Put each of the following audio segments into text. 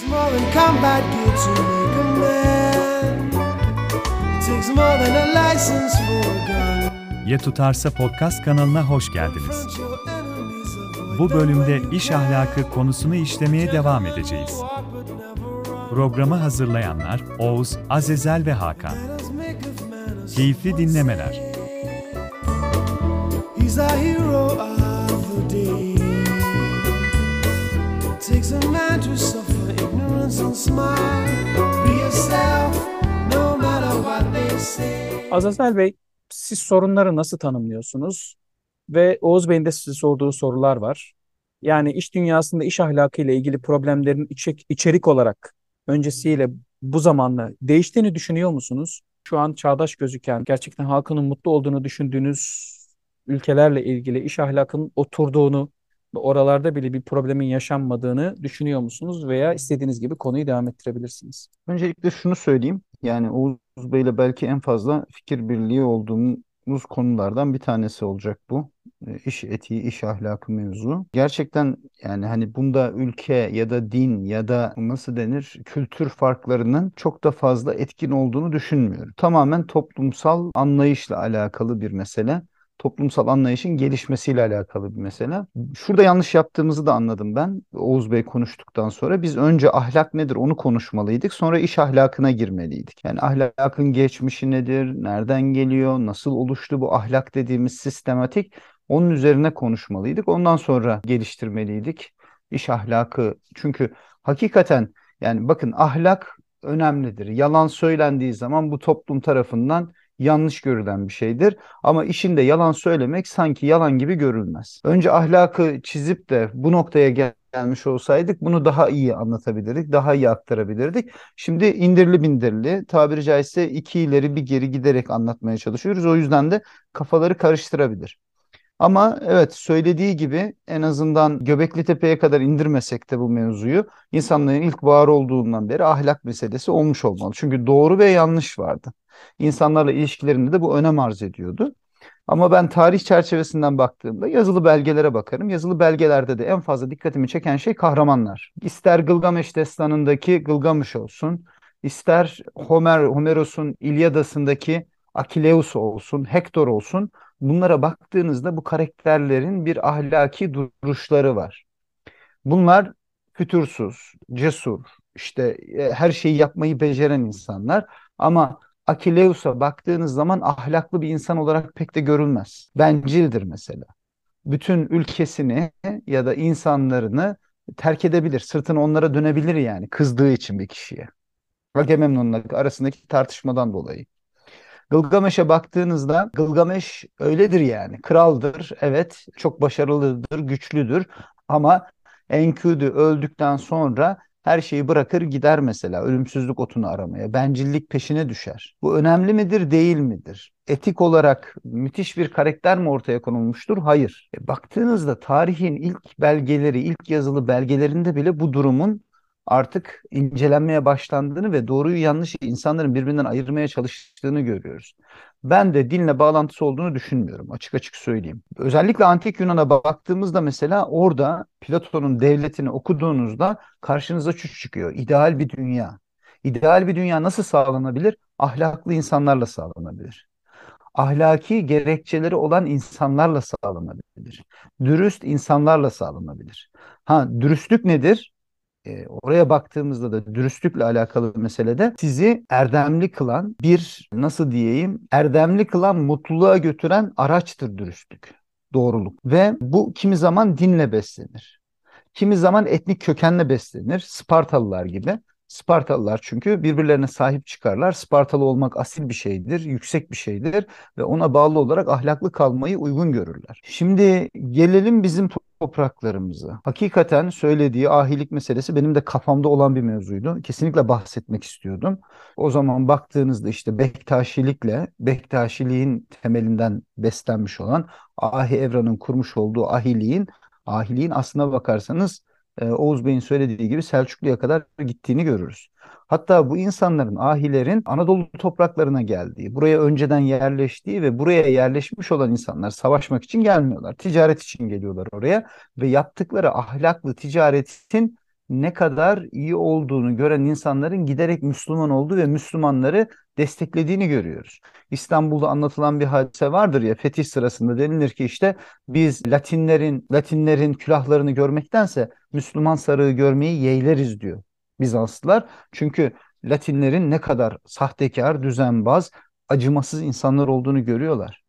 takes more than combat gear to make a man. It takes more than a license for a gun. Ya Tutarsa Podcast kanalına hoş geldiniz. Bu bölümde iş ahlakı konusunu işlemeye devam edeceğiz. Programı hazırlayanlar Oğuz, Azezel ve Hakan. Keyifli dinlemeler. He's a hero of the day. Takes a man to suffer Azazel Bey, siz sorunları nasıl tanımlıyorsunuz? Ve Oğuz Bey'in de size sorduğu sorular var. Yani iş dünyasında iş ahlakı ile ilgili problemlerin içerik, olarak öncesiyle bu zamanla değiştiğini düşünüyor musunuz? Şu an çağdaş gözüken, gerçekten halkının mutlu olduğunu düşündüğünüz ülkelerle ilgili iş ahlakının oturduğunu oralarda bile bir problemin yaşanmadığını düşünüyor musunuz? Veya istediğiniz gibi konuyu devam ettirebilirsiniz. Öncelikle şunu söyleyeyim. Yani Oğuz Bey'le belki en fazla fikir birliği olduğumuz konulardan bir tanesi olacak bu. E, İş etiği, iş ahlakı mevzu. Gerçekten yani hani bunda ülke ya da din ya da nasıl denir kültür farklarının çok da fazla etkin olduğunu düşünmüyorum. Tamamen toplumsal anlayışla alakalı bir mesele. Toplumsal anlayışın gelişmesiyle alakalı bir mesele. Şurada yanlış yaptığımızı da anladım ben. Oğuz Bey konuştuktan sonra biz önce ahlak nedir onu konuşmalıydık. Sonra iş ahlakına girmeliydik. Yani ahlakın geçmişi nedir? Nereden geliyor? Nasıl oluştu bu ahlak dediğimiz sistematik? Onun üzerine konuşmalıydık. Ondan sonra geliştirmeliydik iş ahlakı. Çünkü hakikaten yani bakın ahlak önemlidir. Yalan söylendiği zaman bu toplum tarafından yanlış görülen bir şeydir. Ama işinde yalan söylemek sanki yalan gibi görülmez. Önce ahlakı çizip de bu noktaya gel- gelmiş olsaydık bunu daha iyi anlatabilirdik, daha iyi aktarabilirdik. Şimdi indirli bindirli, tabiri caizse iki ileri bir geri giderek anlatmaya çalışıyoruz. O yüzden de kafaları karıştırabilir. Ama evet söylediği gibi en azından Göbekli Tepe'ye kadar indirmesek de bu mevzuyu insanların ilk var olduğundan beri ahlak meselesi olmuş olmalı. Çünkü doğru ve yanlış vardı. İnsanlarla ilişkilerinde de bu önem arz ediyordu. Ama ben tarih çerçevesinden baktığımda yazılı belgelere bakarım. Yazılı belgelerde de en fazla dikkatimi çeken şey kahramanlar. İster Gılgameş destanındaki Gılgamış olsun, ister Homer Homeros'un İlyadası'ndaki Akileus olsun, Hektor olsun. Bunlara baktığınızda bu karakterlerin bir ahlaki duruşları var. Bunlar fütursuz, cesur, işte e, her şeyi yapmayı beceren insanlar ama Akileus'a baktığınız zaman ahlaklı bir insan olarak pek de görülmez. Bencildir mesela. Bütün ülkesini ya da insanlarını terk edebilir, sırtını onlara dönebilir yani kızdığı için bir kişiye. Agamemnon'la arasındaki tartışmadan dolayı. Gılgameş'e baktığınızda Gılgameş öyledir yani. Kraldır, evet, çok başarılıdır, güçlüdür ama Enkidu öldükten sonra her şeyi bırakır gider mesela ölümsüzlük otunu aramaya. Bencillik peşine düşer. Bu önemli midir, değil midir? Etik olarak müthiş bir karakter mi ortaya konulmuştur? Hayır. E, baktığınızda tarihin ilk belgeleri, ilk yazılı belgelerinde bile bu durumun artık incelenmeye başlandığını ve doğruyu yanlışı insanların birbirinden ayırmaya çalıştığını görüyoruz. Ben de dinle bağlantısı olduğunu düşünmüyorum açık açık söyleyeyim. Özellikle antik Yunan'a baktığımızda mesela orada Platon'un devletini okuduğunuzda karşınıza şu çıkıyor. İdeal bir dünya. İdeal bir dünya nasıl sağlanabilir? Ahlaklı insanlarla sağlanabilir. Ahlaki gerekçeleri olan insanlarla sağlanabilir. Dürüst insanlarla sağlanabilir. Ha dürüstlük nedir? E, oraya baktığımızda da dürüstlükle alakalı meselede sizi erdemli kılan bir nasıl diyeyim erdemli kılan mutluluğa götüren araçtır dürüstlük, doğruluk ve bu kimi zaman dinle beslenir. Kimi zaman etnik kökenle beslenir. Spartalılar gibi. Spartalılar çünkü birbirlerine sahip çıkarlar. Spartalı olmak asil bir şeydir, yüksek bir şeydir ve ona bağlı olarak ahlaklı kalmayı uygun görürler. Şimdi gelelim bizim topraklarımıza. Hakikaten söylediği ahilik meselesi benim de kafamda olan bir mevzuydu. Kesinlikle bahsetmek istiyordum. O zaman baktığınızda işte Bektaşilikle, Bektaşiliğin temelinden beslenmiş olan Ahi Evran'ın kurmuş olduğu ahiliğin, ahiliğin aslına bakarsanız e, Oğuz Bey'in söylediği gibi Selçuklu'ya kadar gittiğini görürüz. Hatta bu insanların, ahilerin Anadolu topraklarına geldiği, buraya önceden yerleştiği ve buraya yerleşmiş olan insanlar savaşmak için gelmiyorlar. Ticaret için geliyorlar oraya ve yaptıkları ahlaklı ticaretin ne kadar iyi olduğunu gören insanların giderek Müslüman olduğu ve Müslümanları desteklediğini görüyoruz. İstanbul'da anlatılan bir hadise vardır ya fetih sırasında denilir ki işte biz Latinlerin Latinlerin külahlarını görmektense Müslüman sarığı görmeyi yeğleriz diyor Bizanslılar. Çünkü Latinlerin ne kadar sahtekar, düzenbaz, acımasız insanlar olduğunu görüyorlar.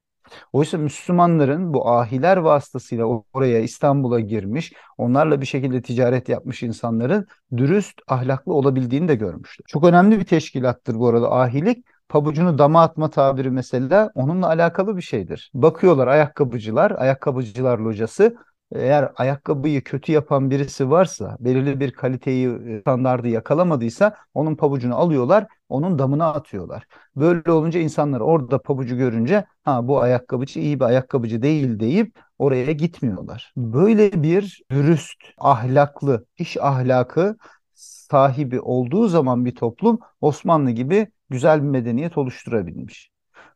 Oysa Müslümanların bu ahiler vasıtasıyla oraya İstanbul'a girmiş, onlarla bir şekilde ticaret yapmış insanların dürüst, ahlaklı olabildiğini de görmüşler. Çok önemli bir teşkilattır bu arada ahilik. Pabucunu dama atma tabiri mesela onunla alakalı bir şeydir. Bakıyorlar ayakkabıcılar, ayakkabıcılar locası eğer ayakkabıyı kötü yapan birisi varsa, belirli bir kaliteyi, e, standardı yakalamadıysa onun pabucunu alıyorlar, onun damına atıyorlar. Böyle olunca insanlar orada pabucu görünce ha bu ayakkabıcı iyi bir ayakkabıcı değil deyip oraya gitmiyorlar. Böyle bir dürüst, ahlaklı, iş ahlakı sahibi olduğu zaman bir toplum Osmanlı gibi güzel bir medeniyet oluşturabilmiş.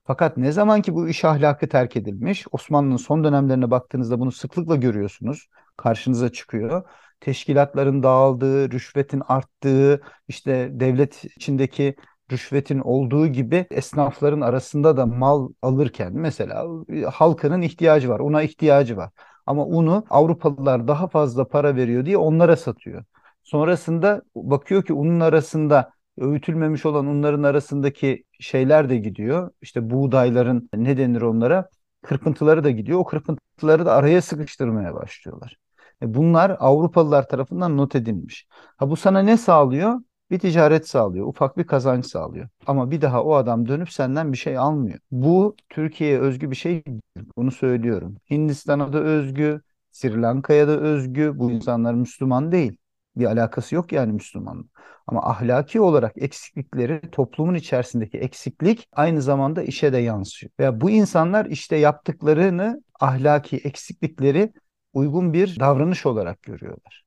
Fakat ne zaman ki bu iş ahlakı terk edilmiş, Osmanlı'nın son dönemlerine baktığınızda bunu sıklıkla görüyorsunuz. Karşınıza çıkıyor. Teşkilatların dağıldığı, rüşvetin arttığı, işte devlet içindeki rüşvetin olduğu gibi esnafların arasında da mal alırken mesela halkının ihtiyacı var, ona ihtiyacı var. Ama unu Avrupalılar daha fazla para veriyor diye onlara satıyor. Sonrasında bakıyor ki unun arasında öğütülmemiş olan unların arasındaki şeyler de gidiyor. İşte buğdayların ne denir onlara? Kırpıntıları da gidiyor. O kırpıntıları da araya sıkıştırmaya başlıyorlar. E bunlar Avrupalılar tarafından not edilmiş. Ha bu sana ne sağlıyor? Bir ticaret sağlıyor, ufak bir kazanç sağlıyor. Ama bir daha o adam dönüp senden bir şey almıyor. Bu Türkiye'ye özgü bir şey değil. Bunu söylüyorum. Hindistan'a da özgü, Sri Lanka'ya da özgü. Bu insanlar Müslüman değil. Bir alakası yok yani Müslümanla. Ama ahlaki olarak eksiklikleri toplumun içerisindeki eksiklik aynı zamanda işe de yansıyor. Ve bu insanlar işte yaptıklarını ahlaki eksiklikleri uygun bir davranış olarak görüyorlar.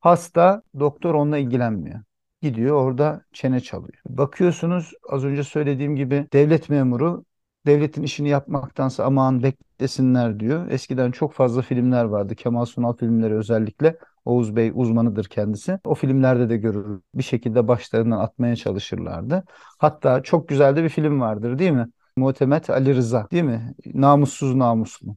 Hasta doktor onunla ilgilenmiyor. Gidiyor orada çene çalıyor. Bakıyorsunuz az önce söylediğim gibi devlet memuru devletin işini yapmaktansa aman beklesinler diyor. Eskiden çok fazla filmler vardı. Kemal Sunal filmleri özellikle. Oğuz Bey uzmanıdır kendisi. O filmlerde de görülür. Bir şekilde başlarından atmaya çalışırlardı. Hatta çok güzel de bir film vardır değil mi? Muhtemet Ali Rıza değil mi? Namussuz namuslu.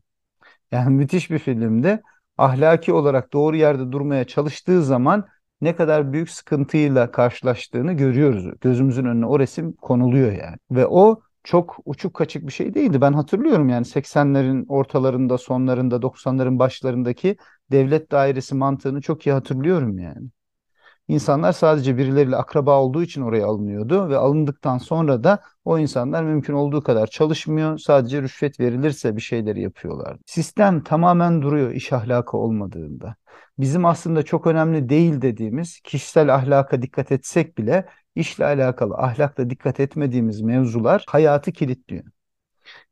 Yani müthiş bir filmdi. Ahlaki olarak doğru yerde durmaya çalıştığı zaman ne kadar büyük sıkıntıyla karşılaştığını görüyoruz. Gözümüzün önüne o resim konuluyor yani. Ve o çok uçuk kaçık bir şey değildi. Ben hatırlıyorum yani 80'lerin ortalarında, sonlarında, 90'ların başlarındaki devlet dairesi mantığını çok iyi hatırlıyorum yani. İnsanlar sadece birileriyle akraba olduğu için oraya alınıyordu ve alındıktan sonra da o insanlar mümkün olduğu kadar çalışmıyor. Sadece rüşvet verilirse bir şeyleri yapıyorlar. Sistem tamamen duruyor iş ahlakı olmadığında. Bizim aslında çok önemli değil dediğimiz kişisel ahlaka dikkat etsek bile işle alakalı ahlakla dikkat etmediğimiz mevzular hayatı kilitliyor.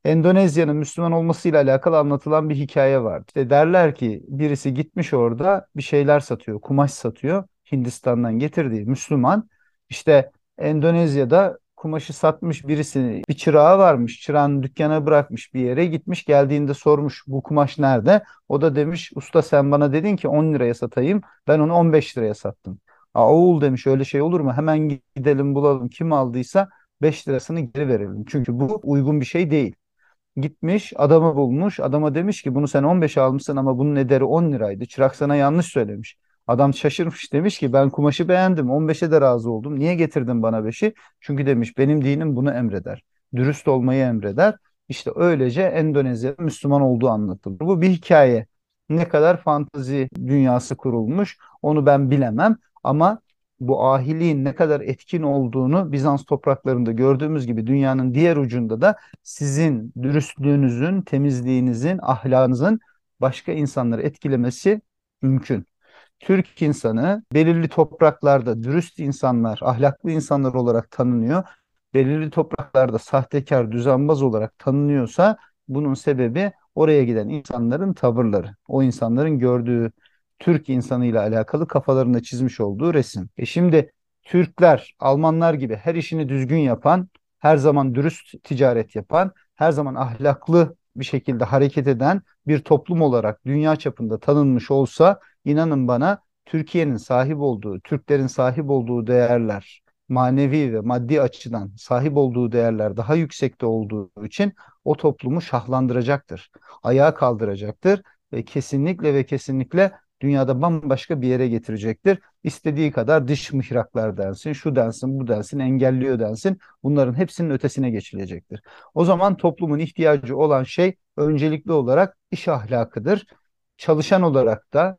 Endonezya'nın Müslüman olmasıyla alakalı anlatılan bir hikaye var. İşte derler ki birisi gitmiş orada bir şeyler satıyor, kumaş satıyor. Hindistan'dan getirdiği Müslüman. İşte Endonezya'da kumaşı satmış birisini bir çırağı varmış. Çırağını dükkana bırakmış bir yere gitmiş. Geldiğinde sormuş bu kumaş nerede? O da demiş usta sen bana dedin ki 10 liraya satayım. Ben onu 15 liraya sattım. Oğul demiş öyle şey olur mu? Hemen gidelim bulalım kim aldıysa 5 lirasını geri verelim. Çünkü bu uygun bir şey değil. Gitmiş adamı bulmuş. Adama demiş ki bunu sen 15 almışsın ama bunun ederi 10 liraydı. Çırak sana yanlış söylemiş. Adam şaşırmış demiş ki ben kumaşı beğendim 15'e de razı oldum. Niye getirdin bana 5'i? Çünkü demiş benim dinim bunu emreder. Dürüst olmayı emreder. İşte öylece Endonezya'da Müslüman olduğu anlatılır. Bu bir hikaye. Ne kadar fantazi dünyası kurulmuş onu ben bilemem. Ama bu ahiliğin ne kadar etkin olduğunu Bizans topraklarında gördüğümüz gibi dünyanın diğer ucunda da sizin dürüstlüğünüzün, temizliğinizin, ahlakınızın başka insanları etkilemesi mümkün. Türk insanı belirli topraklarda dürüst insanlar, ahlaklı insanlar olarak tanınıyor. Belirli topraklarda sahtekar, düzenbaz olarak tanınıyorsa bunun sebebi oraya giden insanların tavırları. O insanların gördüğü Türk insanıyla alakalı kafalarında çizmiş olduğu resim. E şimdi Türkler, Almanlar gibi her işini düzgün yapan, her zaman dürüst ticaret yapan, her zaman ahlaklı bir şekilde hareket eden bir toplum olarak dünya çapında tanınmış olsa inanın bana Türkiye'nin sahip olduğu, Türklerin sahip olduğu değerler, manevi ve maddi açıdan sahip olduğu değerler daha yüksekte olduğu için o toplumu şahlandıracaktır. Ayağa kaldıracaktır ve kesinlikle ve kesinlikle dünyada bambaşka bir yere getirecektir. İstediği kadar dış mihraklar densin, şu densin, bu densin, engelliyor densin. Bunların hepsinin ötesine geçilecektir. O zaman toplumun ihtiyacı olan şey öncelikli olarak iş ahlakıdır. Çalışan olarak da,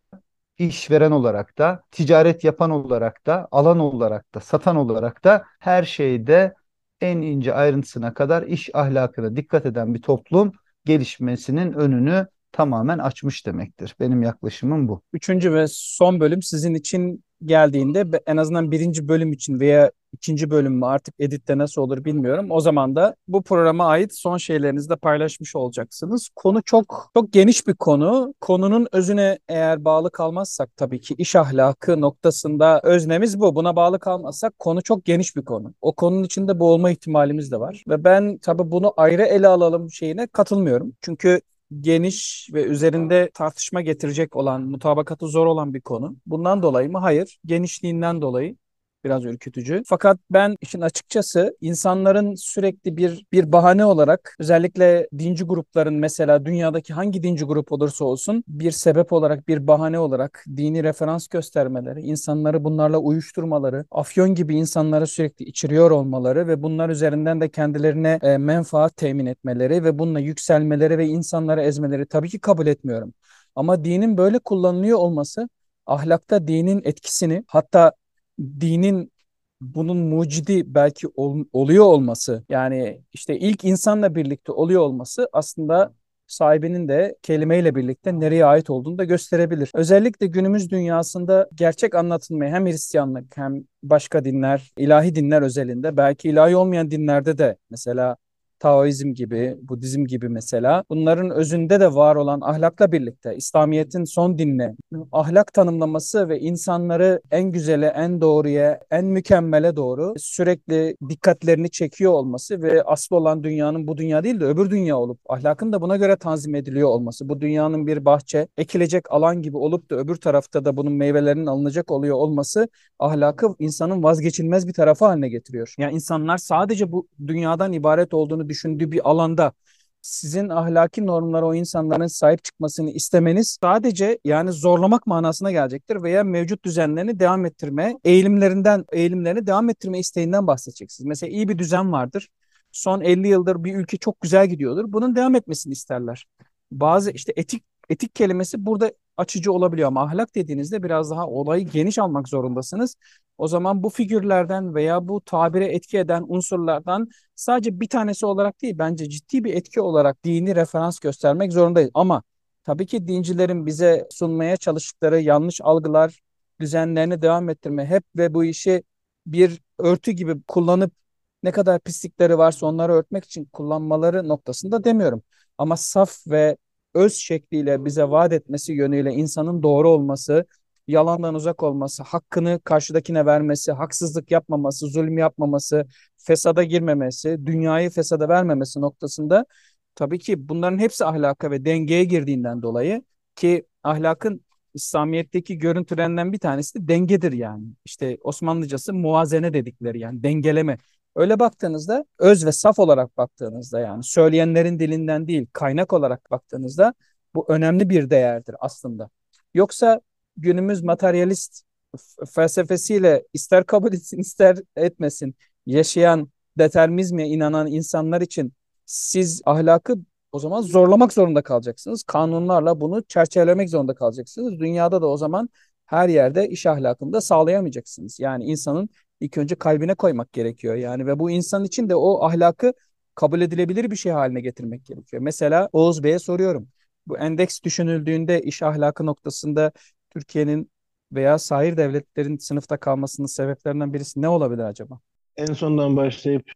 işveren olarak da, ticaret yapan olarak da, alan olarak da, satan olarak da her şeyde en ince ayrıntısına kadar iş ahlakına dikkat eden bir toplum gelişmesinin önünü tamamen açmış demektir. Benim yaklaşımım bu. Üçüncü ve son bölüm sizin için geldiğinde en azından birinci bölüm için veya ikinci bölüm mü artık editte nasıl olur bilmiyorum. O zaman da bu programa ait son şeylerinizi de paylaşmış olacaksınız. Konu çok çok geniş bir konu. Konunun özüne eğer bağlı kalmazsak tabii ki iş ahlakı noktasında öznemiz bu. Buna bağlı kalmazsak konu çok geniş bir konu. O konunun içinde bu olma ihtimalimiz de var. Ve ben tabii bunu ayrı ele alalım şeyine katılmıyorum. Çünkü geniş ve üzerinde tartışma getirecek olan, mutabakatı zor olan bir konu. Bundan dolayı mı? Hayır. Genişliğinden dolayı biraz ürkütücü. Fakat ben işin açıkçası insanların sürekli bir bir bahane olarak özellikle dinci grupların mesela dünyadaki hangi dinci grup olursa olsun bir sebep olarak bir bahane olarak dini referans göstermeleri, insanları bunlarla uyuşturmaları, afyon gibi insanları sürekli içiriyor olmaları ve bunlar üzerinden de kendilerine e, menfaat temin etmeleri ve bununla yükselmeleri ve insanları ezmeleri tabii ki kabul etmiyorum. Ama dinin böyle kullanılıyor olması ahlakta dinin etkisini hatta dinin bunun mucidi belki ol, oluyor olması yani işte ilk insanla birlikte oluyor olması aslında sahibinin de kelimeyle birlikte nereye ait olduğunu da gösterebilir. Özellikle günümüz dünyasında gerçek anlatılmaya hem Hristiyanlık hem başka dinler, ilahi dinler özelinde belki ilahi olmayan dinlerde de mesela Taoizm gibi, Budizm gibi mesela bunların özünde de var olan ahlakla birlikte İslamiyet'in son dinine ahlak tanımlaması ve insanları en güzele, en doğruya, en mükemmele doğru sürekli dikkatlerini çekiyor olması ve asıl olan dünyanın bu dünya değil de öbür dünya olup ahlakın da buna göre tanzim ediliyor olması, bu dünyanın bir bahçe, ekilecek alan gibi olup da öbür tarafta da bunun meyvelerinin alınacak oluyor olması ahlakı insanın vazgeçilmez bir tarafı haline getiriyor. Yani insanlar sadece bu dünyadan ibaret olduğunu düşündüğü bir alanda sizin ahlaki normlara o insanların sahip çıkmasını istemeniz sadece yani zorlamak manasına gelecektir veya mevcut düzenlerini devam ettirme eğilimlerinden eğilimlerini devam ettirme isteğinden bahsedeceksiniz. Mesela iyi bir düzen vardır. Son 50 yıldır bir ülke çok güzel gidiyordur. Bunun devam etmesini isterler. Bazı işte etik etik kelimesi burada açıcı olabiliyor ama ahlak dediğinizde biraz daha olayı geniş almak zorundasınız. O zaman bu figürlerden veya bu tabire etki eden unsurlardan sadece bir tanesi olarak değil bence ciddi bir etki olarak dini referans göstermek zorundayız. Ama tabii ki dincilerin bize sunmaya çalıştıkları yanlış algılar, düzenlerini devam ettirme hep ve bu işi bir örtü gibi kullanıp ne kadar pislikleri varsa onları örtmek için kullanmaları noktasında demiyorum. Ama saf ve öz şekliyle bize vaat etmesi yönüyle insanın doğru olması, yalandan uzak olması, hakkını karşıdakine vermesi, haksızlık yapmaması, zulüm yapmaması, fesada girmemesi, dünyayı fesada vermemesi noktasında tabii ki bunların hepsi ahlaka ve dengeye girdiğinden dolayı ki ahlakın İslamiyet'teki görüntülerinden bir tanesi de dengedir yani. İşte Osmanlıcası muvazene dedikleri yani dengeleme. Öyle baktığınızda öz ve saf olarak baktığınızda yani söyleyenlerin dilinden değil kaynak olarak baktığınızda bu önemli bir değerdir aslında. Yoksa günümüz materyalist felsefesiyle ister kabul etsin ister etmesin yaşayan determinizme inanan insanlar için siz ahlakı o zaman zorlamak zorunda kalacaksınız. Kanunlarla bunu çerçevelemek zorunda kalacaksınız. Dünyada da o zaman her yerde iş ahlakını da sağlayamayacaksınız. Yani insanın ilk önce kalbine koymak gerekiyor. Yani ve bu insan için de o ahlakı kabul edilebilir bir şey haline getirmek gerekiyor. Mesela Oğuz Bey'e soruyorum. Bu endeks düşünüldüğünde iş ahlakı noktasında Türkiye'nin veya sahir devletlerin sınıfta kalmasının sebeplerinden birisi ne olabilir acaba? En sondan başlayıp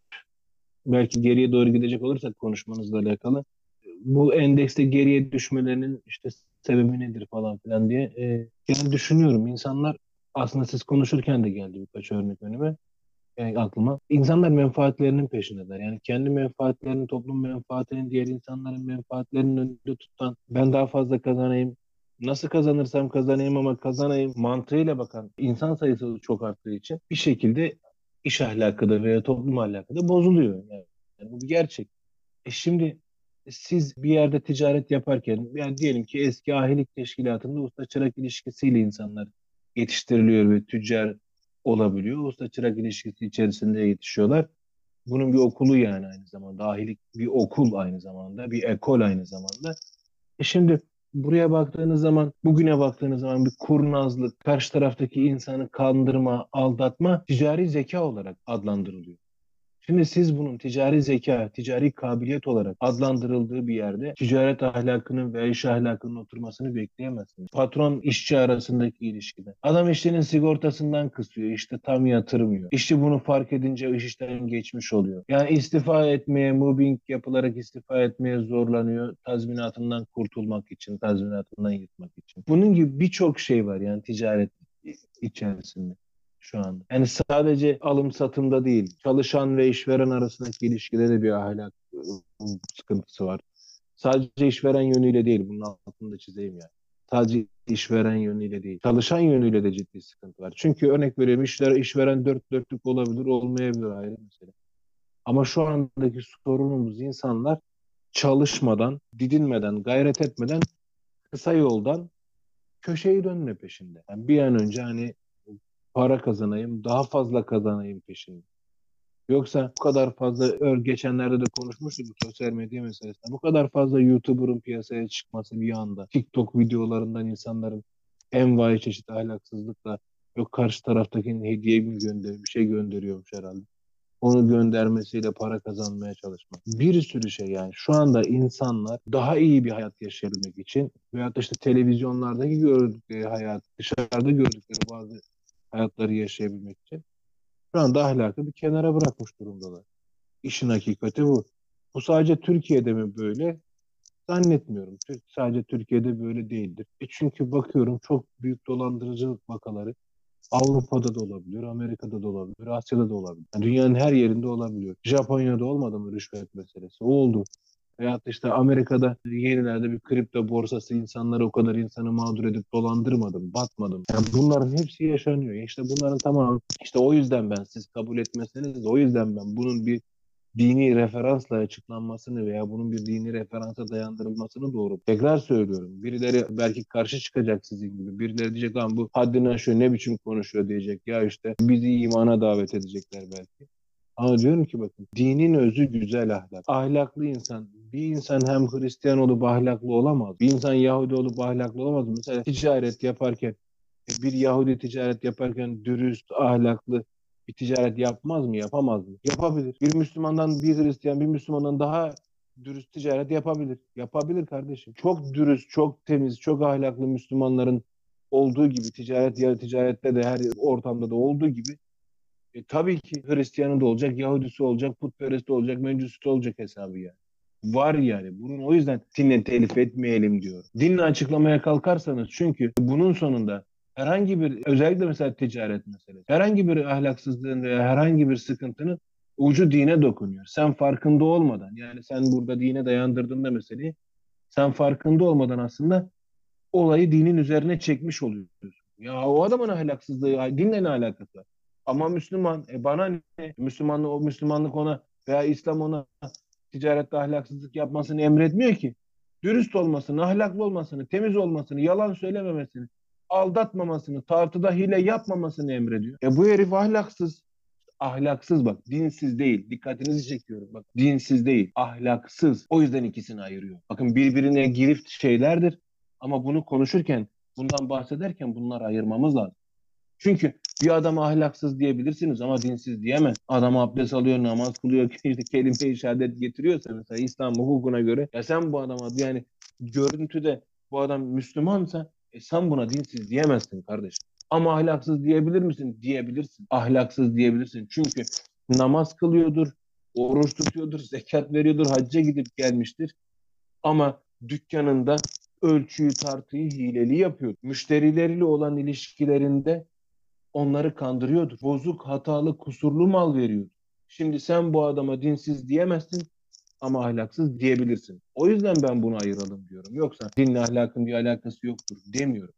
belki geriye doğru gidecek olursak konuşmanızla alakalı bu endekste geriye düşmelerinin işte sebebi nedir falan filan diye e, yani düşünüyorum insanlar aslında siz konuşurken de geldi birkaç örnek önüme yani aklıma. İnsanlar menfaatlerinin peşindeler. Yani kendi menfaatlerini, toplum menfaatinin, diğer insanların menfaatlerinin önünde tutan, ben daha fazla kazanayım, nasıl kazanırsam kazanayım ama kazanayım mantığıyla bakan insan sayısı çok arttığı için bir şekilde iş ahlakı da veya toplum ahlakı da bozuluyor. Yani, yani bu bir gerçek. E şimdi siz bir yerde ticaret yaparken yani diyelim ki eski ahilik teşkilatında usta çırak ilişkisiyle insanlar yetiştiriliyor ve tüccar olabiliyor. Usta çırak ilişkisi içerisinde yetişiyorlar. Bunun bir okulu yani aynı zamanda. Ahilik bir okul aynı zamanda. Bir ekol aynı zamanda. E şimdi buraya baktığınız zaman, bugüne baktığınız zaman bir kurnazlık, karşı taraftaki insanı kandırma, aldatma ticari zeka olarak adlandırılıyor. Şimdi siz bunun ticari zeka, ticari kabiliyet olarak adlandırıldığı bir yerde ticaret ahlakının ve iş ahlakının oturmasını bekleyemezsiniz. Patron işçi arasındaki ilişkide. Adam işçinin sigortasından kısıyor, işte tam yatırmıyor. İşçi bunu fark edince iş işten geçmiş oluyor. Yani istifa etmeye, mobbing yapılarak istifa etmeye zorlanıyor tazminatından kurtulmak için, tazminatından yırtmak için. Bunun gibi birçok şey var yani ticaret içerisinde şu anda. Yani sadece alım satımda değil, çalışan ve işveren arasındaki ilişkide de bir ahlak ıı, sıkıntısı var. Sadece işveren yönüyle değil, bunun altını da çizeyim yani. Sadece işveren yönüyle değil, çalışan yönüyle de ciddi sıkıntı var. Çünkü örnek veriyorum işler, işveren dört dörtlük olabilir, olmayabilir ayrı mesele. Ama şu andaki sorunumuz insanlar çalışmadan, didinmeden, gayret etmeden kısa yoldan köşeyi dönme peşinde. Yani bir an önce hani para kazanayım, daha fazla kazanayım peşinde. Yoksa bu kadar fazla geçenlerde de konuşmuştuk bu sosyal medya meselesinde. Bu kadar fazla YouTuber'ın piyasaya çıkması bir anda. TikTok videolarından insanların envai çeşit ahlaksızlıkla yok karşı taraftakinin hediye mi gönderiyor, bir şey gönderiyormuş herhalde. Onu göndermesiyle para kazanmaya çalışmak. Bir sürü şey yani. Şu anda insanlar daha iyi bir hayat yaşayabilmek için veyahut da işte televizyonlardaki gördükleri hayat, dışarıda gördükleri bazı hayatları yaşayabilmek için şu anda ahlakı bir kenara bırakmış durumdalar. İşin hakikati bu. Bu sadece Türkiye'de mi böyle? Zannetmiyorum. Sadece Türkiye'de böyle değildir. E çünkü bakıyorum çok büyük dolandırıcılık vakaları Avrupa'da da olabilir, Amerika'da da olabilir, Asya'da da olabilir. Yani dünyanın her yerinde olabiliyor. Japonya'da olmadı mı rüşvet meselesi? O oldu. Veyahut işte Amerika'da yenilerde bir kripto borsası insanları o kadar insanı mağdur edip dolandırmadım, batmadım. Yani bunların hepsi yaşanıyor. İşte bunların tamamı işte o yüzden ben siz kabul etmeseniz de o yüzden ben bunun bir dini referansla açıklanmasını veya bunun bir dini referansa dayandırılmasını doğru. Tekrar söylüyorum. Birileri belki karşı çıkacak sizin gibi. Birileri diyecek lan bu haddini aşıyor ne biçim konuşuyor diyecek. Ya işte bizi imana davet edecekler belki. Ama diyorum ki bakın dinin özü güzel ahlak. Ahlaklı insan. Bir insan hem Hristiyan olup ahlaklı olamaz. Bir insan Yahudi olup ahlaklı olamaz. Mesela ticaret yaparken bir Yahudi ticaret yaparken dürüst, ahlaklı bir ticaret yapmaz mı? Yapamaz mı? Yapabilir. Bir Müslümandan bir Hristiyan bir Müslümandan daha dürüst ticaret yapabilir. Yapabilir kardeşim. Çok dürüst, çok temiz, çok ahlaklı Müslümanların olduğu gibi ticaret ya ticarette de her ortamda da olduğu gibi e, tabii ki Hristiyanı da olacak, Yahudisi olacak, putperest olacak, mecusi olacak hesabı yani. Var yani. Bunun o yüzden dinle telif etmeyelim diyor. Dinle açıklamaya kalkarsanız çünkü bunun sonunda herhangi bir özellikle mesela ticaret meselesi herhangi bir ahlaksızlığın veya herhangi bir sıkıntının ucu dine dokunuyor. Sen farkında olmadan yani sen burada dine dayandırdığında meseleyi sen farkında olmadan aslında olayı dinin üzerine çekmiş oluyorsun. Ya o adamın ahlaksızlığı dinle ne alakası var? Ama Müslüman e bana ne? Müslümanlık o Müslümanlık ona veya İslam ona ticarette ahlaksızlık yapmasını emretmiyor ki. Dürüst olmasını, ahlaklı olmasını, temiz olmasını, yalan söylememesini, aldatmamasını, tartıda hile yapmamasını emrediyor. E bu herif ahlaksız. Ahlaksız bak, dinsiz değil. Dikkatinizi çekiyorum bak. Dinsiz değil, ahlaksız. O yüzden ikisini ayırıyor. Bakın birbirine girift şeylerdir. Ama bunu konuşurken, bundan bahsederken bunları ayırmamız lazım. Çünkü bir adama ahlaksız diyebilirsiniz ama dinsiz diyemez. Adam abdest alıyor, namaz kılıyor, işte kelime-i şehadet getiriyorsa mesela İslam hukukuna göre ya sen bu adama yani görüntüde bu adam Müslümansa e sen buna dinsiz diyemezsin kardeşim. Ama ahlaksız diyebilir misin? Diyebilirsin. Ahlaksız diyebilirsin. Çünkü namaz kılıyordur, oruç tutuyordur, zekat veriyordur, hacca gidip gelmiştir. Ama dükkanında ölçüyü tartıyı hileli yapıyor. Müşterileriyle olan ilişkilerinde onları kandırıyordur. Bozuk, hatalı, kusurlu mal veriyordur. Şimdi sen bu adama dinsiz diyemezsin ama ahlaksız diyebilirsin. O yüzden ben bunu ayıralım diyorum. Yoksa dinle ahlakın bir alakası yoktur demiyorum.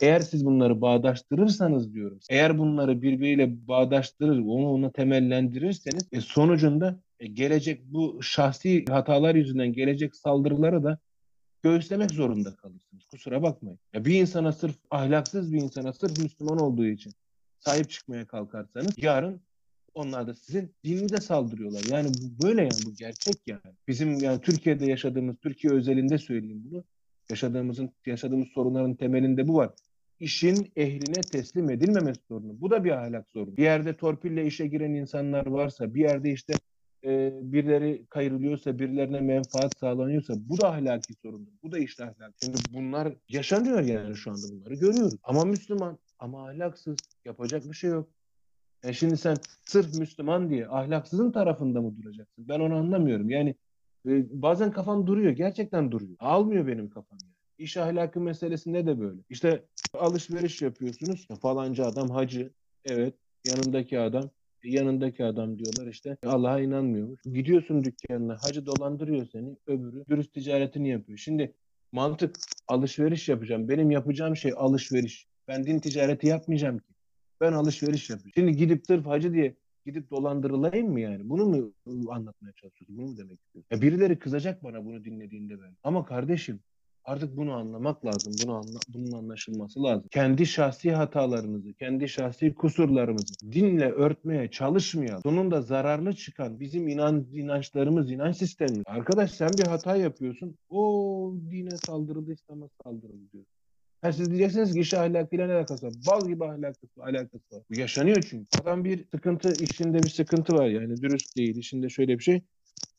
Eğer siz bunları bağdaştırırsanız diyorum, eğer bunları birbiriyle bağdaştırır, onu ona temellendirirseniz e, sonucunda e, gelecek bu şahsi hatalar yüzünden gelecek saldırıları da göğüslemek zorunda kalırsınız. Kusura bakmayın. Ya bir insana sırf ahlaksız bir insana sırf Müslüman olduğu için sahip çıkmaya kalkarsanız yarın onlar da sizin dininize saldırıyorlar. Yani bu böyle yani bu gerçek yani. Bizim yani Türkiye'de yaşadığımız, Türkiye özelinde söyleyeyim bunu. Yaşadığımızın yaşadığımız sorunların temelinde bu var. İşin ehline teslim edilmemesi sorunu. Bu da bir ahlak sorunu. Bir yerde torpille işe giren insanlar varsa, bir yerde işte e, birileri kayırılıyorsa, birilerine menfaat sağlanıyorsa bu da ahlaki sorundur. Bu da işte ahlak. Şimdi bunlar yaşanıyor yani şu anda bunları görüyoruz. Ama Müslüman, ama ahlaksız. Yapacak bir şey yok. E şimdi sen sırf Müslüman diye ahlaksızın tarafında mı duracaksın? Ben onu anlamıyorum. Yani e, bazen kafam duruyor. Gerçekten duruyor. Almıyor benim kafam. Yani. İş ahlakı meselesinde de böyle. İşte alışveriş yapıyorsunuz. Falanca adam hacı. Evet. Yanındaki adam yanındaki adam diyorlar işte Allah'a inanmıyormuş. Gidiyorsun dükkanına hacı dolandırıyor seni öbürü dürüst ticaretini yapıyor. Şimdi mantık alışveriş yapacağım. Benim yapacağım şey alışveriş. Ben din ticareti yapmayacağım ki. Ben alışveriş yapacağım. Şimdi gidip sırf hacı diye gidip dolandırılayım mı yani? Bunu mu anlatmaya çalışıyorsun? Bunu mu demek istiyorsun? Ya birileri kızacak bana bunu dinlediğinde ben. Ama kardeşim Artık bunu anlamak lazım. Bunu anla, bunun anlaşılması lazım. Kendi şahsi hatalarımızı, kendi şahsi kusurlarımızı dinle örtmeye çalışmayan, sonunda zararlı çıkan bizim inan, inançlarımız, inanç sistemimiz. Arkadaş sen bir hata yapıyorsun. O dine saldırıldı, İslam'a saldırıldı diyor. Ha siz diyeceksiniz ki iş ahlakıyla ne alakası var? Bal gibi ahlaklısı, alakası var. Bu yaşanıyor çünkü. Adam bir sıkıntı, işinde bir sıkıntı var yani. Dürüst değil, işinde şöyle bir şey.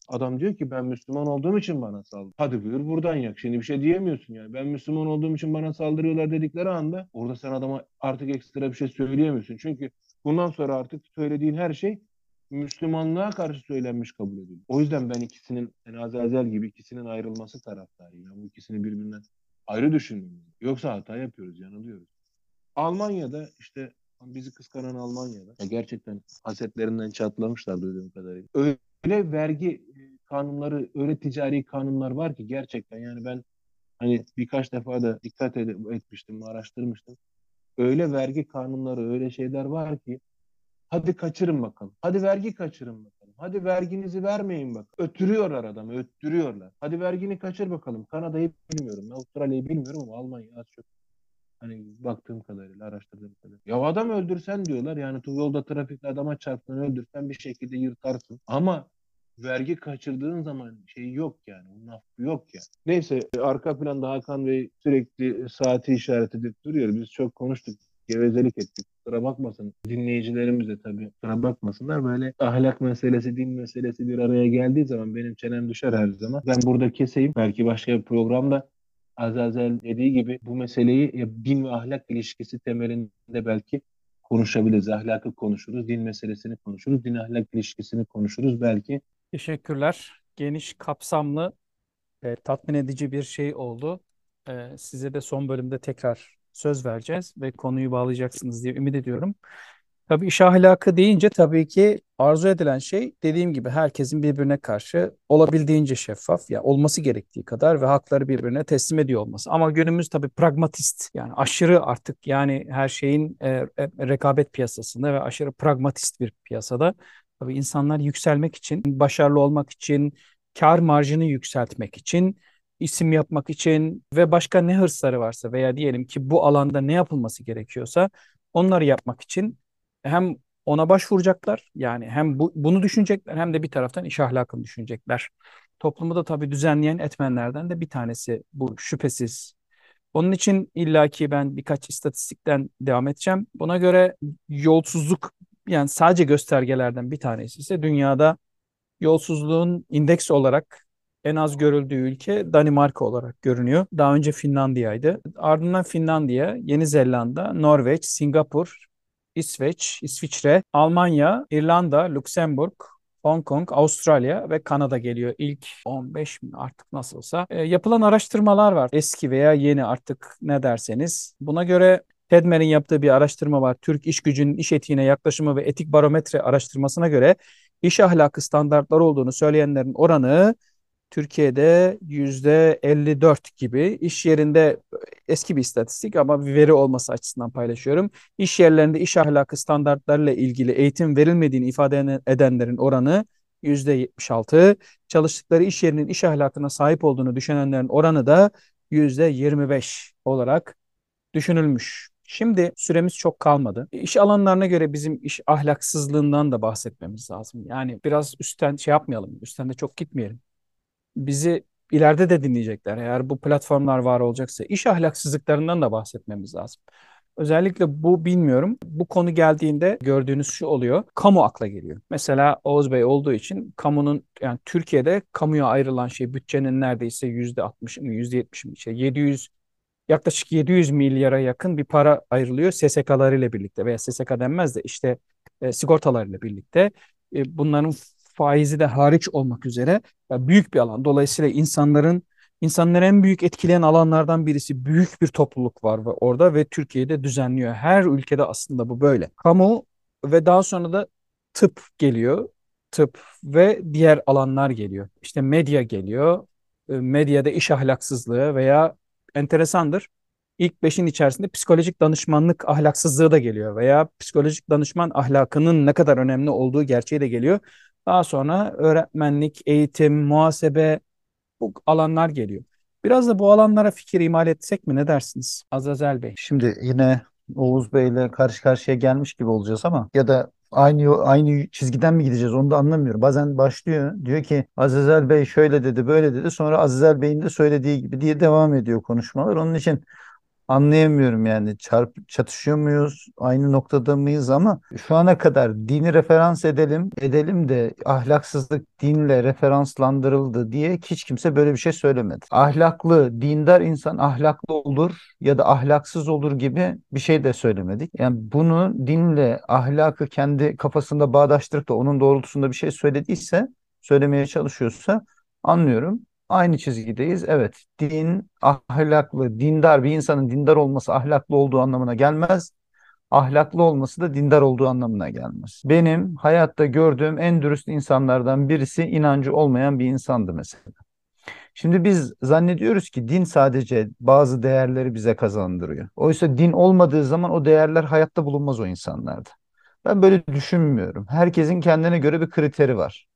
Adam diyor ki ben Müslüman olduğum için bana saldırıyor. Hadi buyur buradan yak. Şimdi bir şey diyemiyorsun yani. Ben Müslüman olduğum için bana saldırıyorlar dedikleri anda orada sen adama artık ekstra bir şey söyleyemiyorsun. Çünkü bundan sonra artık söylediğin her şey Müslümanlığa karşı söylenmiş kabul ediliyor. O yüzden ben ikisinin yani Azazel gibi ikisinin ayrılması taraftarıyım. Yani bu ikisini birbirinden ayrı düşünmemiz. Yoksa hata yapıyoruz, yanılıyoruz. Almanya'da işte bizi kıskanan Almanya'da ya gerçekten hasetlerinden çatlamışlar duyduğum kadarıyla. Öyle vergi kanunları, öyle ticari kanunlar var ki gerçekten yani ben hani birkaç defa da dikkat etmiştim, araştırmıştım. Öyle vergi kanunları, öyle şeyler var ki hadi kaçırın bakalım. Hadi vergi kaçırın bakalım. Hadi verginizi vermeyin bak. Öttürüyorlar adamı, öttürüyorlar. Hadi vergini kaçır bakalım. Kanada'yı bilmiyorum, Avustralya'yı bilmiyorum ama Almanya az çok Hani baktığım kadarıyla, araştırdığım kadarıyla. Ya adam öldürsen diyorlar yani yolda trafikte adama çarptın öldürsen bir şekilde yırtarsın. Ama vergi kaçırdığın zaman şey yok yani. Bunun yok ya. Neyse arka planda Hakan Bey sürekli saati işaret edip duruyor. Biz çok konuştuk. Gevezelik ettik. Kusura bakmasın. Dinleyicilerimiz de tabii kusura bakmasınlar. Böyle ahlak meselesi, din meselesi bir araya geldiği zaman benim çenem düşer her zaman. Ben burada keseyim. Belki başka bir programda Azazel dediği gibi bu meseleyi din ve ahlak ilişkisi temelinde belki konuşabiliriz. Ahlakı konuşuruz, din meselesini konuşuruz, din ahlak ilişkisini konuşuruz belki. Teşekkürler. Geniş, kapsamlı, e, tatmin edici bir şey oldu. E, size de son bölümde tekrar söz vereceğiz ve konuyu bağlayacaksınız diye ümit ediyorum. Tabii iş ahlakı deyince tabii ki arzu edilen şey dediğim gibi herkesin birbirine karşı olabildiğince şeffaf ya olması gerektiği kadar ve hakları birbirine teslim ediyor olması. Ama günümüz tabii pragmatist yani aşırı artık yani her şeyin e, e, rekabet piyasasında ve aşırı pragmatist bir piyasada tabii insanlar yükselmek için, başarılı olmak için, kar marjını yükseltmek için isim yapmak için ve başka ne hırsları varsa veya diyelim ki bu alanda ne yapılması gerekiyorsa onları yapmak için hem ona başvuracaklar yani hem bu, bunu düşünecekler hem de bir taraftan iş ahlakını düşünecekler. Toplumu da tabii düzenleyen etmenlerden de bir tanesi bu şüphesiz. Onun için illaki ben birkaç istatistikten devam edeceğim. Buna göre yolsuzluk yani sadece göstergelerden bir tanesi ise dünyada yolsuzluğun indeks olarak en az görüldüğü ülke Danimarka olarak görünüyor. Daha önce Finlandiya'ydı. Ardından Finlandiya, Yeni Zelanda, Norveç, Singapur, İsveç, İsviçre, Almanya, İrlanda, Lüksemburg, Hong Kong, Avustralya ve Kanada geliyor ilk 15 mi artık nasılsa. E, yapılan araştırmalar var. Eski veya yeni artık ne derseniz. Buna göre Tedmer'in yaptığı bir araştırma var. Türk iş gücünün iş etiğine yaklaşımı ve etik barometre araştırmasına göre iş ahlakı standartları olduğunu söyleyenlerin oranı Türkiye'de yüzde 54 gibi iş yerinde eski bir istatistik ama bir veri olması açısından paylaşıyorum. İş yerlerinde iş ahlakı standartlarıyla ilgili eğitim verilmediğini ifade edenlerin oranı yüzde 76. Çalıştıkları iş yerinin iş ahlakına sahip olduğunu düşünenlerin oranı da yüzde 25 olarak düşünülmüş. Şimdi süremiz çok kalmadı. İş alanlarına göre bizim iş ahlaksızlığından da bahsetmemiz lazım. Yani biraz üstten şey yapmayalım, üstten de çok gitmeyelim bizi ileride de dinleyecekler. Eğer bu platformlar var olacaksa iş ahlaksızlıklarından da bahsetmemiz lazım. Özellikle bu bilmiyorum. Bu konu geldiğinde gördüğünüz şu oluyor. Kamu akla geliyor. Mesela Oğuz Bey olduğu için kamunun yani Türkiye'de kamuya ayrılan şey bütçenin neredeyse yüzde 60'ı mı yüzde 70'i mi işte 700 yaklaşık 700 milyara yakın bir para ayrılıyor SSK'larıyla birlikte veya SSK denmez de işte e, sigortalarıyla birlikte. E, bunların faizi de hariç olmak üzere büyük bir alan. Dolayısıyla insanların insanları en büyük etkileyen alanlardan birisi büyük bir topluluk var ve orada ve Türkiye'de düzenliyor. Her ülkede aslında bu böyle. Kamu ve daha sonra da tıp geliyor. Tıp ve diğer alanlar geliyor. İşte medya geliyor. E, medyada iş ahlaksızlığı veya enteresandır. İlk beşin içerisinde psikolojik danışmanlık ahlaksızlığı da geliyor veya psikolojik danışman ahlakının ne kadar önemli olduğu gerçeği de geliyor. Daha sonra öğretmenlik, eğitim, muhasebe bu alanlar geliyor. Biraz da bu alanlara fikir imal etsek mi ne dersiniz Azazel Bey? Şimdi yine Oğuz Bey'le karşı karşıya gelmiş gibi olacağız ama ya da aynı aynı çizgiden mi gideceğiz onu da anlamıyorum. Bazen başlıyor diyor ki Azazel Bey şöyle dedi böyle dedi sonra Azazel Bey'in de söylediği gibi diye devam ediyor konuşmalar. Onun için anlayamıyorum yani çarp çatışıyor muyuz aynı noktada mıyız ama şu ana kadar dini referans edelim edelim de ahlaksızlık dinle referanslandırıldı diye hiç kimse böyle bir şey söylemedi. Ahlaklı, dindar insan ahlaklı olur ya da ahlaksız olur gibi bir şey de söylemedik. Yani bunu dinle ahlakı kendi kafasında bağdaştırıp da onun doğrultusunda bir şey söylediyse söylemeye çalışıyorsa anlıyorum aynı çizgideyiz. Evet, din ahlaklı, dindar bir insanın dindar olması ahlaklı olduğu anlamına gelmez. Ahlaklı olması da dindar olduğu anlamına gelmez. Benim hayatta gördüğüm en dürüst insanlardan birisi inancı olmayan bir insandı mesela. Şimdi biz zannediyoruz ki din sadece bazı değerleri bize kazandırıyor. Oysa din olmadığı zaman o değerler hayatta bulunmaz o insanlarda. Ben böyle düşünmüyorum. Herkesin kendine göre bir kriteri var.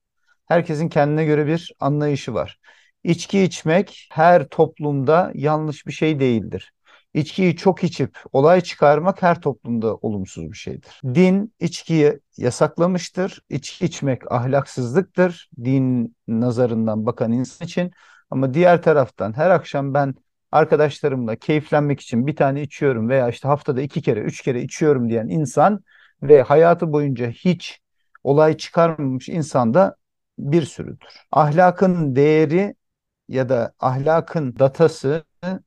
Herkesin kendine göre bir anlayışı var. İçki içmek her toplumda yanlış bir şey değildir. İçkiyi çok içip olay çıkarmak her toplumda olumsuz bir şeydir. Din içkiyi yasaklamıştır. İçki içmek ahlaksızlıktır din nazarından bakan insan için. Ama diğer taraftan her akşam ben arkadaşlarımla keyiflenmek için bir tane içiyorum veya işte haftada iki kere, üç kere içiyorum diyen insan ve hayatı boyunca hiç olay çıkarmamış insan da bir sürüdür. Ahlakın değeri ya da ahlakın datası,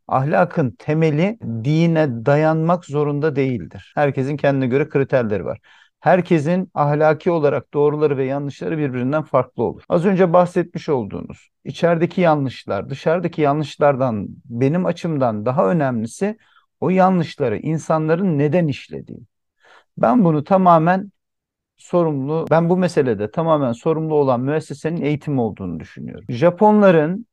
ahlakın temeli dine dayanmak zorunda değildir. Herkesin kendine göre kriterleri var. Herkesin ahlaki olarak doğruları ve yanlışları birbirinden farklı olur. Az önce bahsetmiş olduğunuz içerideki yanlışlar, dışarıdaki yanlışlardan benim açımdan daha önemlisi o yanlışları insanların neden işlediği. Ben bunu tamamen sorumlu, ben bu meselede tamamen sorumlu olan müessesenin eğitim olduğunu düşünüyorum. Japonların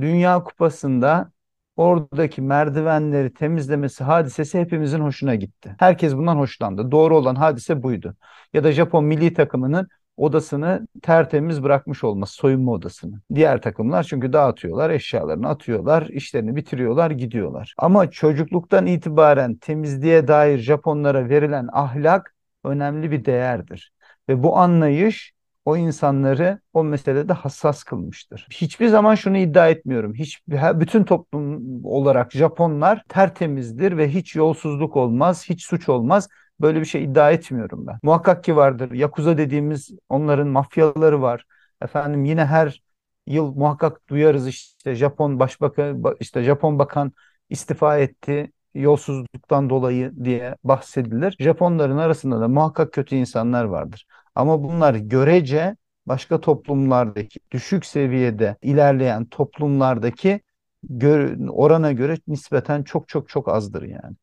Dünya Kupası'nda oradaki merdivenleri temizlemesi hadisesi hepimizin hoşuna gitti. Herkes bundan hoşlandı. Doğru olan hadise buydu. Ya da Japon milli takımının odasını tertemiz bırakmış olması, soyunma odasını. Diğer takımlar çünkü dağıtıyorlar, eşyalarını atıyorlar, işlerini bitiriyorlar, gidiyorlar. Ama çocukluktan itibaren temizliğe dair Japonlara verilen ahlak önemli bir değerdir. Ve bu anlayış o insanları o meselede hassas kılmıştır. Hiçbir zaman şunu iddia etmiyorum. Hiç bütün toplum olarak Japonlar tertemizdir ve hiç yolsuzluk olmaz, hiç suç olmaz. Böyle bir şey iddia etmiyorum ben. Muhakkak ki vardır. Yakuza dediğimiz onların mafyaları var. Efendim yine her yıl muhakkak duyarız işte Japon başbakan işte Japon bakan istifa etti yolsuzluktan dolayı diye bahsedilir. Japonların arasında da muhakkak kötü insanlar vardır. Ama bunlar görece başka toplumlardaki düşük seviyede ilerleyen toplumlardaki orana göre nispeten çok çok çok azdır yani.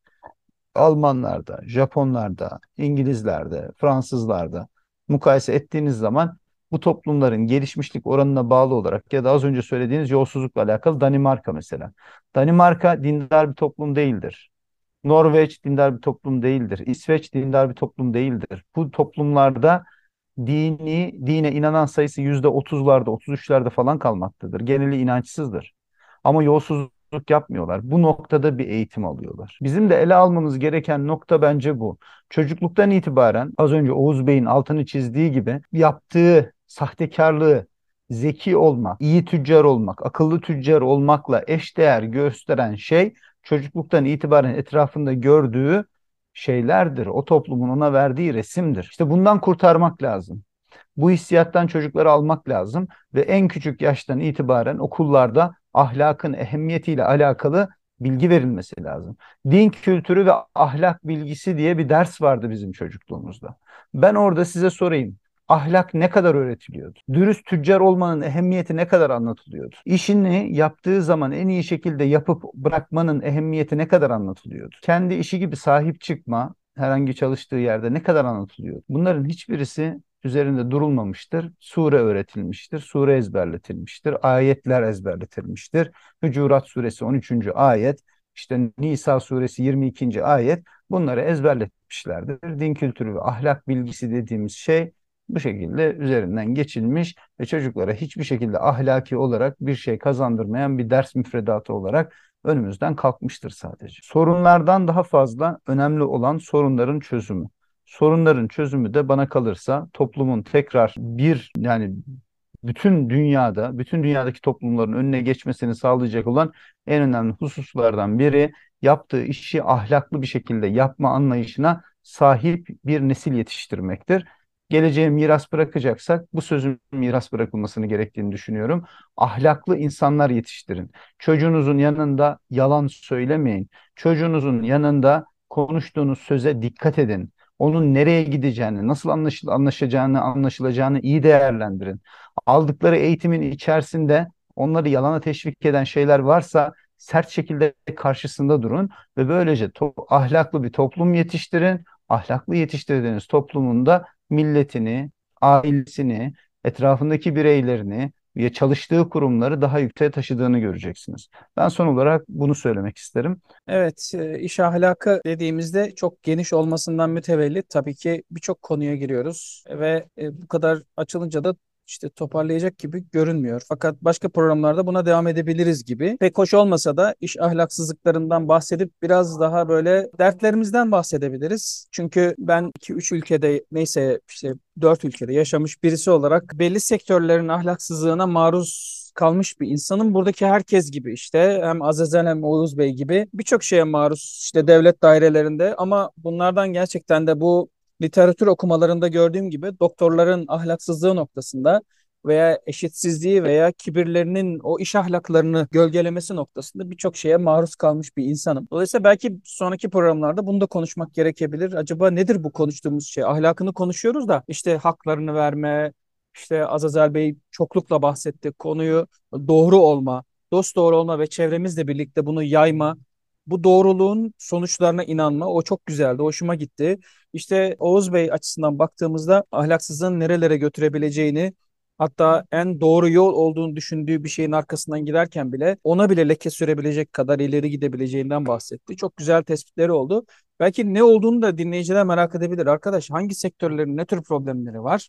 Almanlarda, Japonlarda, İngilizlerde, Fransızlarda mukayese ettiğiniz zaman bu toplumların gelişmişlik oranına bağlı olarak ya da az önce söylediğiniz yolsuzlukla alakalı Danimarka mesela. Danimarka dindar bir toplum değildir. Norveç dindar bir toplum değildir. İsveç dindar bir toplum değildir. Bu toplumlarda dini, dine inanan sayısı yüzde otuzlarda, otuz üçlerde falan kalmaktadır. Geneli inançsızdır. Ama yolsuzluk yapmıyorlar. Bu noktada bir eğitim alıyorlar. Bizim de ele almamız gereken nokta bence bu. Çocukluktan itibaren az önce Oğuz Bey'in altını çizdiği gibi yaptığı sahtekarlığı, zeki olmak, iyi tüccar olmak, akıllı tüccar olmakla eşdeğer gösteren şey çocukluktan itibaren etrafında gördüğü şeylerdir. O toplumun ona verdiği resimdir. İşte bundan kurtarmak lazım. Bu hissiyattan çocukları almak lazım ve en küçük yaştan itibaren okullarda ahlakın ehemmiyetiyle alakalı bilgi verilmesi lazım. Din kültürü ve ahlak bilgisi diye bir ders vardı bizim çocukluğumuzda. Ben orada size sorayım ahlak ne kadar öğretiliyordu? Dürüst tüccar olmanın ehemmiyeti ne kadar anlatılıyordu? İşini yaptığı zaman en iyi şekilde yapıp bırakmanın ehemmiyeti ne kadar anlatılıyordu? Kendi işi gibi sahip çıkma herhangi çalıştığı yerde ne kadar anlatılıyordu? Bunların hiçbirisi üzerinde durulmamıştır. Sure öğretilmiştir, sure ezberletilmiştir, ayetler ezberletilmiştir. Hücurat suresi 13. ayet, işte Nisa suresi 22. ayet bunları ezberletmişlerdir. Din kültürü ve ahlak bilgisi dediğimiz şey bu şekilde üzerinden geçilmiş ve çocuklara hiçbir şekilde ahlaki olarak bir şey kazandırmayan bir ders müfredatı olarak önümüzden kalkmıştır sadece. Sorunlardan daha fazla önemli olan sorunların çözümü. Sorunların çözümü de bana kalırsa toplumun tekrar bir yani bütün dünyada, bütün dünyadaki toplumların önüne geçmesini sağlayacak olan en önemli hususlardan biri yaptığı işi ahlaklı bir şekilde yapma anlayışına sahip bir nesil yetiştirmektir geleceğe miras bırakacaksak bu sözün miras bırakılmasını gerektiğini düşünüyorum. Ahlaklı insanlar yetiştirin. Çocuğunuzun yanında yalan söylemeyin. Çocuğunuzun yanında konuştuğunuz söze dikkat edin. Onun nereye gideceğini, nasıl anlaşıl anlaşacağını, anlaşılacağını iyi değerlendirin. Aldıkları eğitimin içerisinde onları yalana teşvik eden şeyler varsa sert şekilde karşısında durun ve böylece ahlaklı bir toplum yetiştirin. Ahlaklı yetiştirdiğiniz toplumunda milletini, ailesini, etrafındaki bireylerini ve çalıştığı kurumları daha yükseğe taşıdığını göreceksiniz. Ben son olarak bunu söylemek isterim. Evet, e, iş ahlakı dediğimizde çok geniş olmasından mütevellit tabii ki birçok konuya giriyoruz ve e, bu kadar açılınca da işte toparlayacak gibi görünmüyor. Fakat başka programlarda buna devam edebiliriz gibi. Pek hoş olmasa da iş ahlaksızlıklarından bahsedip biraz daha böyle dertlerimizden bahsedebiliriz. Çünkü ben 2-3 ülkede neyse işte 4 ülkede yaşamış birisi olarak belli sektörlerin ahlaksızlığına maruz kalmış bir insanın buradaki herkes gibi işte hem Azazel hem Oğuz Bey gibi birçok şeye maruz işte devlet dairelerinde ama bunlardan gerçekten de bu literatür okumalarında gördüğüm gibi doktorların ahlaksızlığı noktasında veya eşitsizliği veya kibirlerinin o iş ahlaklarını gölgelemesi noktasında birçok şeye maruz kalmış bir insanım. Dolayısıyla belki sonraki programlarda bunu da konuşmak gerekebilir. Acaba nedir bu konuştuğumuz şey? Ahlakını konuşuyoruz da işte haklarını verme, işte Azazel Bey çoklukla bahsetti konuyu doğru olma, dost doğru olma ve çevremizle birlikte bunu yayma bu doğruluğun sonuçlarına inanma o çok güzeldi. Hoşuma gitti. İşte Oğuz Bey açısından baktığımızda ahlaksızlığın nerelere götürebileceğini hatta en doğru yol olduğunu düşündüğü bir şeyin arkasından giderken bile ona bile leke sürebilecek kadar ileri gidebileceğinden bahsetti. Çok güzel tespitleri oldu. Belki ne olduğunu da dinleyiciler merak edebilir. Arkadaş hangi sektörlerin ne tür problemleri var?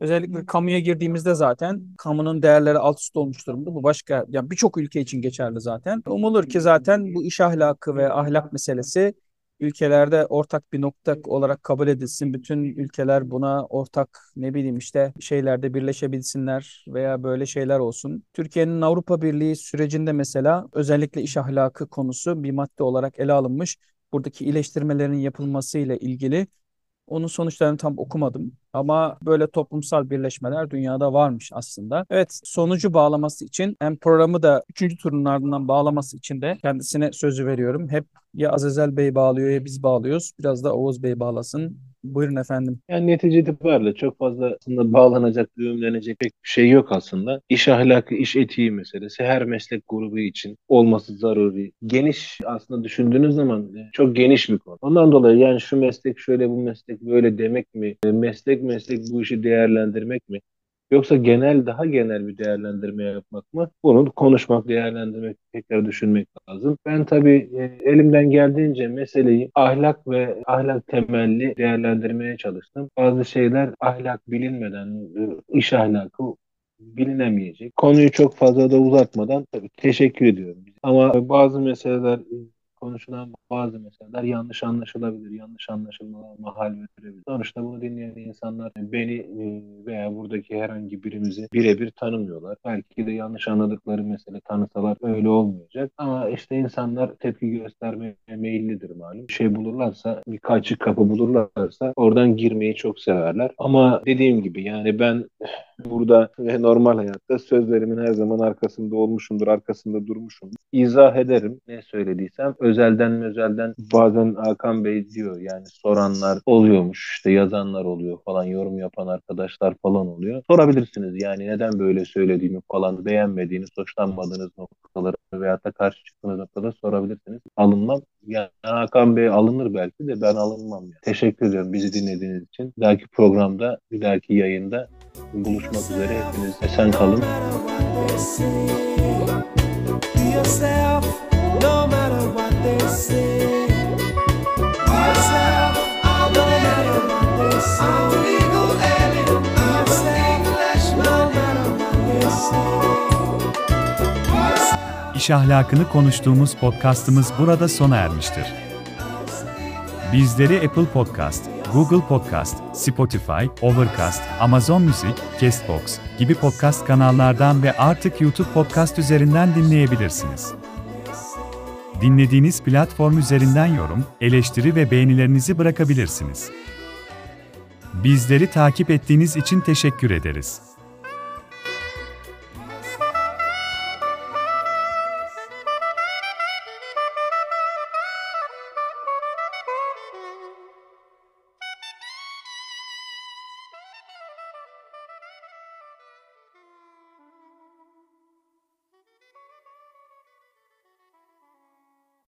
Özellikle kamuya girdiğimizde zaten kamunun değerleri alt üst olmuş durumda. Bu başka yani birçok ülke için geçerli zaten. Umulur ki zaten bu iş ahlakı ve ahlak meselesi ülkelerde ortak bir nokta olarak kabul edilsin. Bütün ülkeler buna ortak ne bileyim işte şeylerde birleşebilsinler veya böyle şeyler olsun. Türkiye'nin Avrupa Birliği sürecinde mesela özellikle iş ahlakı konusu bir madde olarak ele alınmış. Buradaki iyileştirmelerin yapılması ile ilgili onun sonuçlarını tam okumadım ama böyle toplumsal birleşmeler dünyada varmış aslında. Evet sonucu bağlaması için hem programı da 3. turun ardından bağlaması için de kendisine sözü veriyorum. Hep ya Azazel Bey bağlıyor ya biz bağlıyoruz. Biraz da Oğuz Bey bağlasın. Buyurun efendim. Yani netice itibariyle çok fazla aslında bağlanacak, düğümlenecek pek bir şey yok aslında. İş ahlakı, iş etiği meselesi her meslek grubu için olması zaruri. Geniş aslında düşündüğünüz zaman e, çok geniş bir konu. Ondan dolayı yani şu meslek şöyle bu meslek böyle demek mi? E, meslek meslek bu işi değerlendirmek mi? Yoksa genel daha genel bir değerlendirme yapmak mı? Bunu konuşmak, değerlendirmek, tekrar düşünmek lazım. Ben tabii e, elimden geldiğince meseleyi ahlak ve ahlak temelli değerlendirmeye çalıştım. Bazı şeyler ahlak bilinmeden, e, iş ahlakı bilinemeyecek. Konuyu çok fazla da uzatmadan tabii teşekkür ediyorum. Ama bazı meseleler konuşulan bazı meseleler yanlış anlaşılabilir, yanlış anlaşılmalar mahal verebilir. Sonuçta bunu dinleyen insanlar beni e, veya buradaki herhangi birimizi birebir tanımıyorlar. Belki de yanlış anladıkları mesele tanısalar öyle olmayacak. Ama işte insanlar tepki göstermeye meyillidir malum. Bir şey bulurlarsa, birkaç kapı bulurlarsa oradan girmeyi çok severler. Ama dediğim gibi yani ben burada ve normal hayatta sözlerimin her zaman arkasında olmuşumdur, arkasında durmuşumdur. İzah ederim ne söylediysem. Özelden özelden bazen Hakan Bey diyor yani soranlar oluyormuş, işte yazanlar oluyor falan, yorum yapan arkadaşlar falan oluyor. Sorabilirsiniz yani neden böyle söylediğimi falan, beğenmediğiniz, hoşlanmadığınız noktaları veya da karşı çıktığınız noktada sorabilirsiniz. Alınmam. Yani Hakan Bey alınır belki de ben alınmam. Yani. Teşekkür ediyorum bizi dinlediğiniz için. Bir dahaki programda, bir dahaki yayında buluşmak üzere. Hepiniz esen kalın. İş ahlakını konuştuğumuz podcastımız burada sona ermiştir. Bizleri Apple Podcast, Google Podcast, Spotify, Overcast, Amazon Music, Castbox gibi podcast kanallardan ve artık YouTube Podcast üzerinden dinleyebilirsiniz. Dinlediğiniz platform üzerinden yorum, eleştiri ve beğenilerinizi bırakabilirsiniz. Bizleri takip ettiğiniz için teşekkür ederiz.